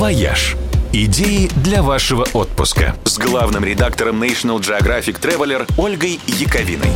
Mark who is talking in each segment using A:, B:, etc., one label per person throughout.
A: «Вояж». Идеи для вашего отпуска с главным редактором National Geographic Traveler Ольгой Яковиной.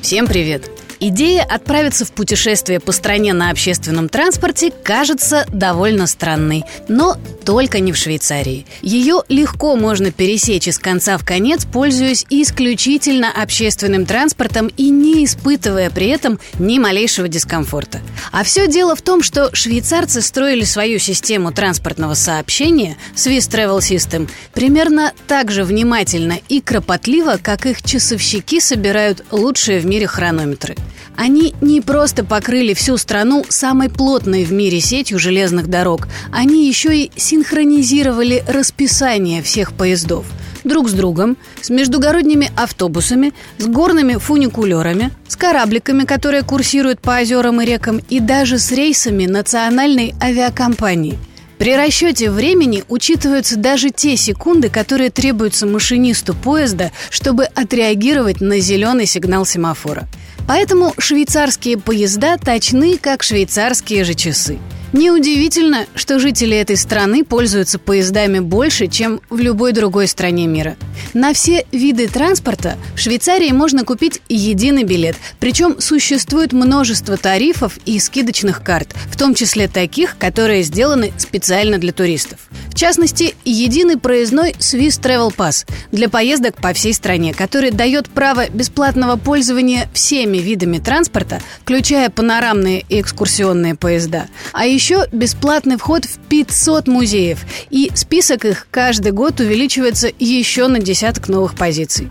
B: Всем привет! Идея отправиться в путешествие по стране на общественном транспорте кажется довольно странной, но только не в Швейцарии. Ее легко можно пересечь из конца в конец, пользуясь исключительно общественным транспортом и не испытывая при этом ни малейшего дискомфорта. А все дело в том, что швейцарцы строили свою систему транспортного сообщения Swiss Travel System примерно так же внимательно и кропотливо, как их часовщики собирают лучшие в мире хронометры. Они не просто покрыли всю страну самой плотной в мире сетью железных дорог, они еще и синхронизировали расписание всех поездов друг с другом, с междугородними автобусами, с горными фуникулерами, с корабликами, которые курсируют по озерам и рекам, и даже с рейсами национальной авиакомпании – при расчете времени учитываются даже те секунды, которые требуются машинисту поезда, чтобы отреагировать на зеленый сигнал семафора. Поэтому швейцарские поезда точны, как швейцарские же часы. Неудивительно, что жители этой страны пользуются поездами больше, чем в любой другой стране мира. На все виды транспорта в Швейцарии можно купить единый билет, причем существует множество тарифов и скидочных карт, в том числе таких, которые сделаны специально для туристов. Частности, единый проездной Swiss Travel Pass для поездок по всей стране, который дает право бесплатного пользования всеми видами транспорта, включая панорамные и экскурсионные поезда. А еще бесплатный вход в 500 музеев, и список их каждый год увеличивается еще на десяток новых позиций.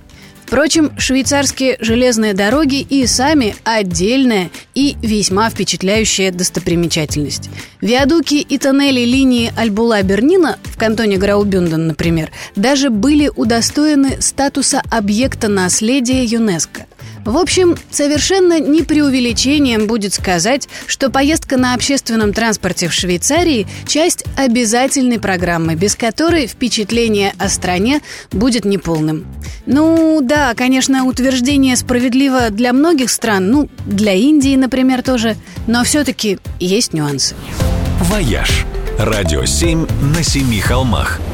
B: Впрочем, швейцарские железные дороги и сами отдельная и весьма впечатляющая достопримечательность. Виадуки и тоннели линии Альбула-Бернина в кантоне Граубюнден, например, даже были удостоены статуса объекта наследия ЮНЕСКО. В общем, совершенно не преувеличением будет сказать, что поездка на общественном транспорте в Швейцарии – часть обязательной программы, без которой впечатление о стране будет неполным. Ну да, конечно, утверждение справедливо для многих стран, ну, для Индии, например, тоже, но все-таки есть нюансы.
A: «Вояж» – радио 7 на семи холмах –